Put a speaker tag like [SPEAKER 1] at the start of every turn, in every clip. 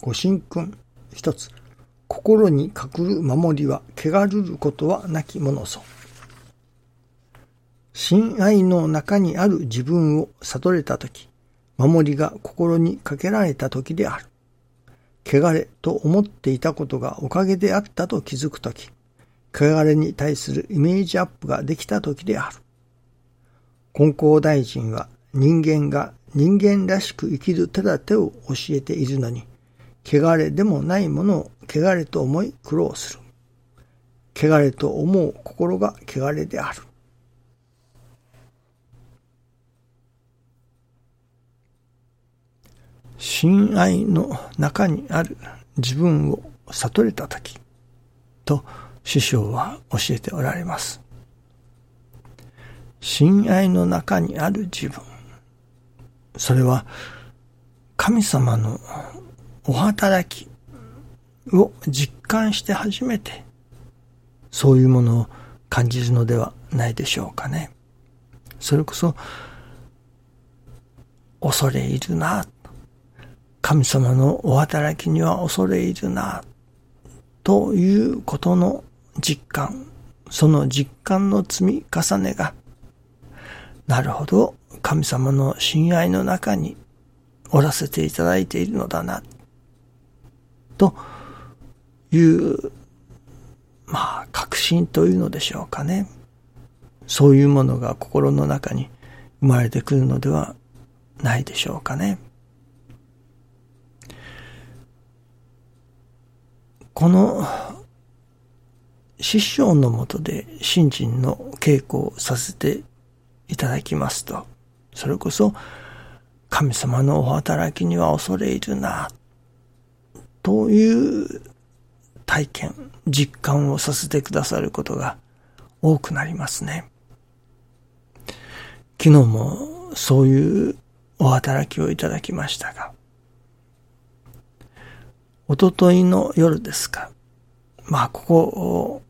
[SPEAKER 1] ご神君。一つ。心に隠る守りは、汚るることはなきものぞ。親愛の中にある自分を悟れたとき、守りが心にかけられたときである。汚れと思っていたことがおかげであったと気づくとき、汚れに対するイメージアップができたときである。金光大臣は人間が人間らしく生きる手立てを教えているのに、汚れでもないものを汚れと思い苦労する。汚れと思う心が汚れである。親愛の中にある自分を悟れたとき、と師匠は教えておられます。親愛の中にある自分。それは神様のお働きを実感して初めてそういうものを感じるのではないでしょうかね。それこそ恐れ入るな。神様のお働きには恐れ入るな。ということの実感、その実感の積み重ねが、なるほど、神様の親愛の中におらせていただいているのだな、という、まあ、確信というのでしょうかね。そういうものが心の中に生まれてくるのではないでしょうかね。この師匠のもとで信心の稽古をさせていただきますと、それこそ神様のお働きには恐れ入るな、という体験、実感をさせてくださることが多くなりますね。昨日もそういうお働きをいただきましたが、おとといの夜ですか。まあ、ここ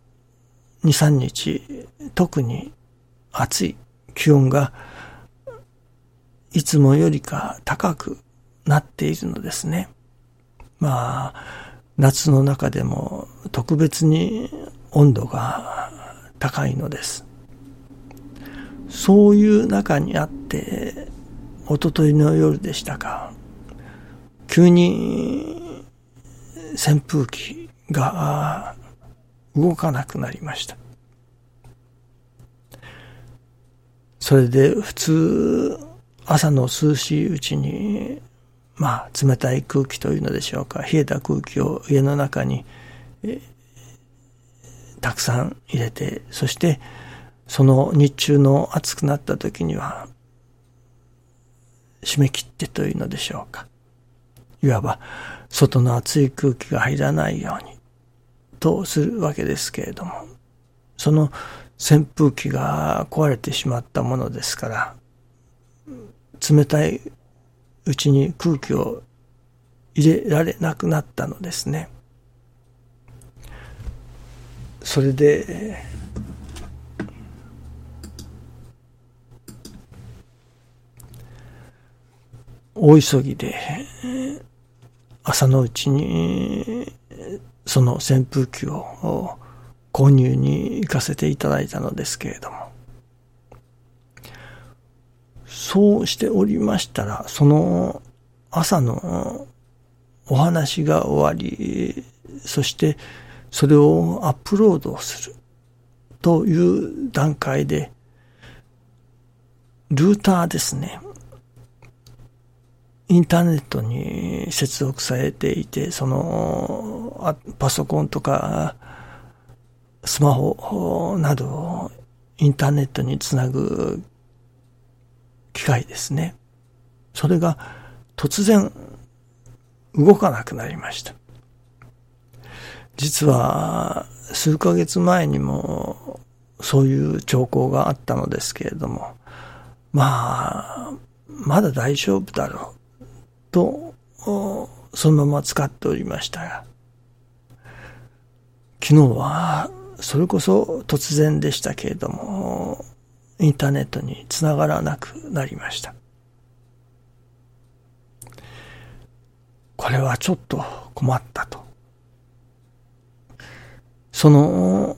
[SPEAKER 1] 2、3日、特に暑い気温がいつもよりか高くなっているのですね。まあ、夏の中でも特別に温度が高いのです。そういう中にあって、おとといの夜でしたか、急に扇風機が動かなくなりました。それで普通、朝の涼しいうちに、まあ、冷たい空気というのでしょうか、冷えた空気を家の中に、たくさん入れて、そして、その日中の暑くなった時には、締め切ってというのでしょうか。いわば、外の暑い空気が入らないように、とするわけですけれども、その扇風機が壊れてしまったものですから、冷たいうちに空気を入れられなくなったのですね。それで、大急ぎで、朝のうちに、その扇風機を購入に行かせていただいたのですけれども、そうしておりましたら、その朝のお話が終わり、そしてそれをアップロードするという段階で、ルーターですね。インターネットに接続されていて、その、パソコンとか、スマホなどをインターネットにつなぐ機械ですね。それが突然動かなくなりました。実は数ヶ月前にもそういう兆候があったのですけれども、まあ、まだ大丈夫だろうと、そのまま使っておりましたが、昨日はそれこそ突然でしたけれども、インターネットにつながらなくなりました。これはちょっと困ったと。その、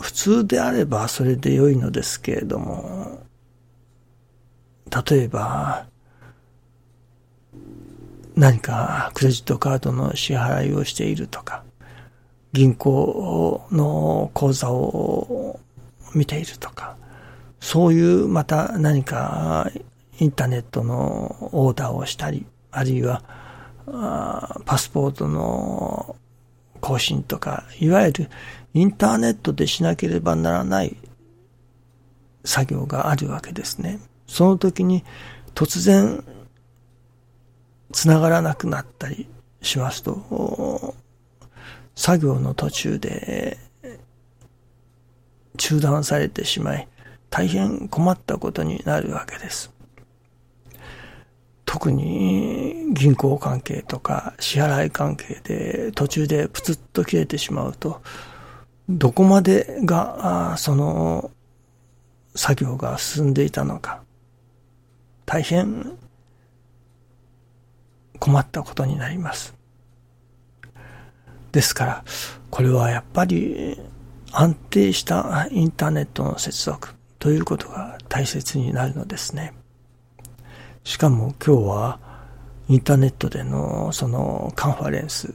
[SPEAKER 1] 普通であればそれで良いのですけれども、例えば、何かクレジットカードの支払いをしているとか、銀行の口座を見ているとか、そういうまた何かインターネットのオーダーをしたり、あるいはパスポートの更新とか、いわゆるインターネットでしなければならない作業があるわけですね。その時に突然繋がらなくなったりしますと、作業の途中で中断されてしまい、大変困ったことになるわけです。特に銀行関係とか支払い関係で途中でプツッと切れてしまうと、どこまでが、その作業が進んでいたのか、大変困ったことになります。ですから、これはやっぱり安定したインターネットの接続ということが大切になるのですね。しかも今日はインターネットでのそのカンファレンス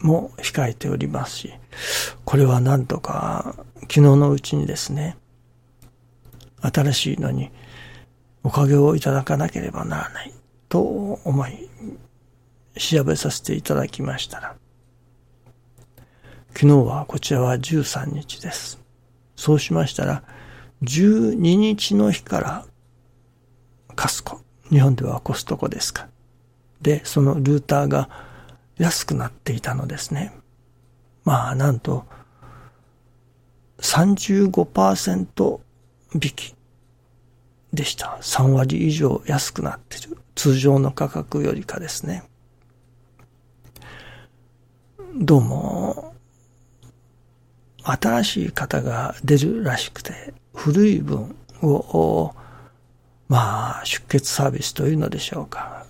[SPEAKER 1] も控えておりますし、これはなんとか昨日のうちにですね、新しいのにおかげをいただかなければならないと思い、調べさせていただきましたら、昨日はこちらは13日です。そうしましたら、12日の日からカスコ、日本ではコストコですか。で、そのルーターが安くなっていたのですね。まあ、なんと、35%引きでした。3割以上安くなってる。通常の価格よりかですね。どうも、新しい方が出るらしくて、古い分を、まあ、出血サービスというのでしょうか。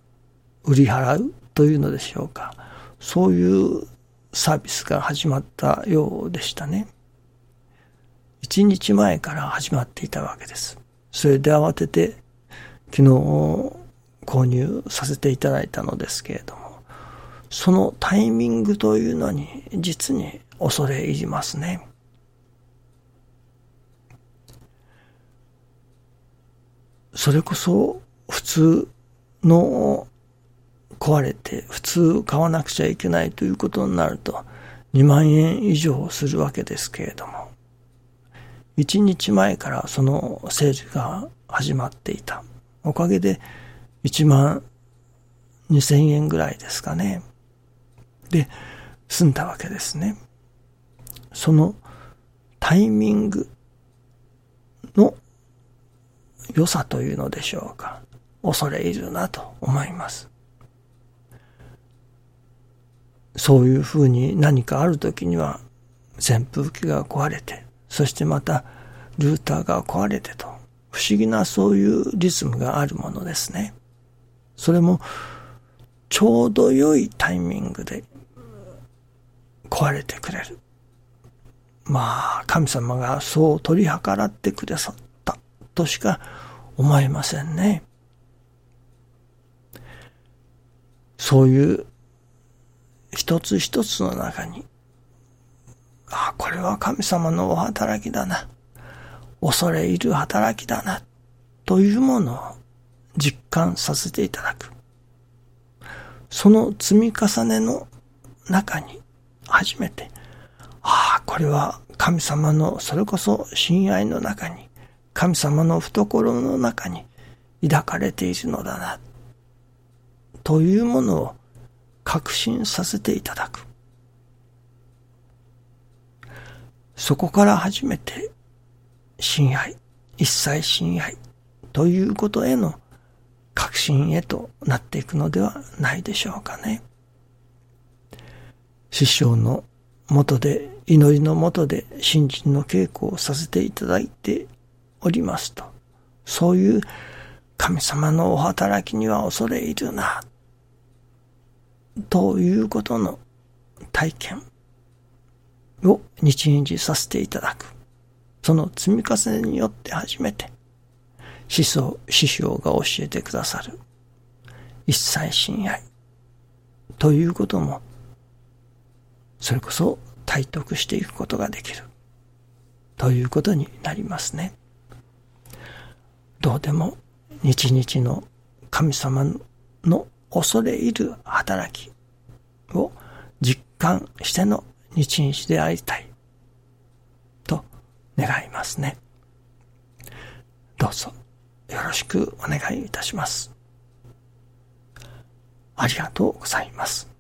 [SPEAKER 1] 売り払うというのでしょうか。そういうサービスが始まったようでしたね。一日前から始まっていたわけです。それで慌てて昨日購入させていただいたのですけれども、そのタイミングというのに実に恐れ入りますね。それこそ普通の壊れて普通買わなくちゃいけないということになると2万円以上するわけですけれども。1日前からそのセールが始まっていた。おかげで1万2000円ぐらいですかね。で済んだわけですねそのタイミングの良さというのでしょうか。恐れ入るなと思います。そういうふうに何かある時には扇風機が壊れて、そしてまたルーターが壊れてと、不思議なそういうリズムがあるものですね。それもちょうど良いタイミングで壊れてくれる。まあ、神様がそう取り計らってくださったとしか思えませんね。そういう一つ一つの中に、ああ、これは神様のお働きだな。恐れ入る働きだな。というものを実感させていただく。その積み重ねの中に初めて、ああ、これは神様のそれこそ親愛の中に神様の懐の中に抱かれているのだな、というものを確信させていただく。そこから初めて、親愛、一切親愛ということへの確信へとなっていくのではないでしょうかね。師匠のもとで、祈りのもとで信心の稽古をさせていただいておりますと。そういう神様のお働きには恐れ入るな。ということの体験を日日させていただく。その積み重ねによって初めて、思想、師匠が教えてくださる一切親愛ということも、それこそ体得していくことができるということになりますね。どうでも日々の神様の恐れ入る働きを実感しての日々でありたいと願いますね。どうぞよろしくお願いいたします。ありがとうございます。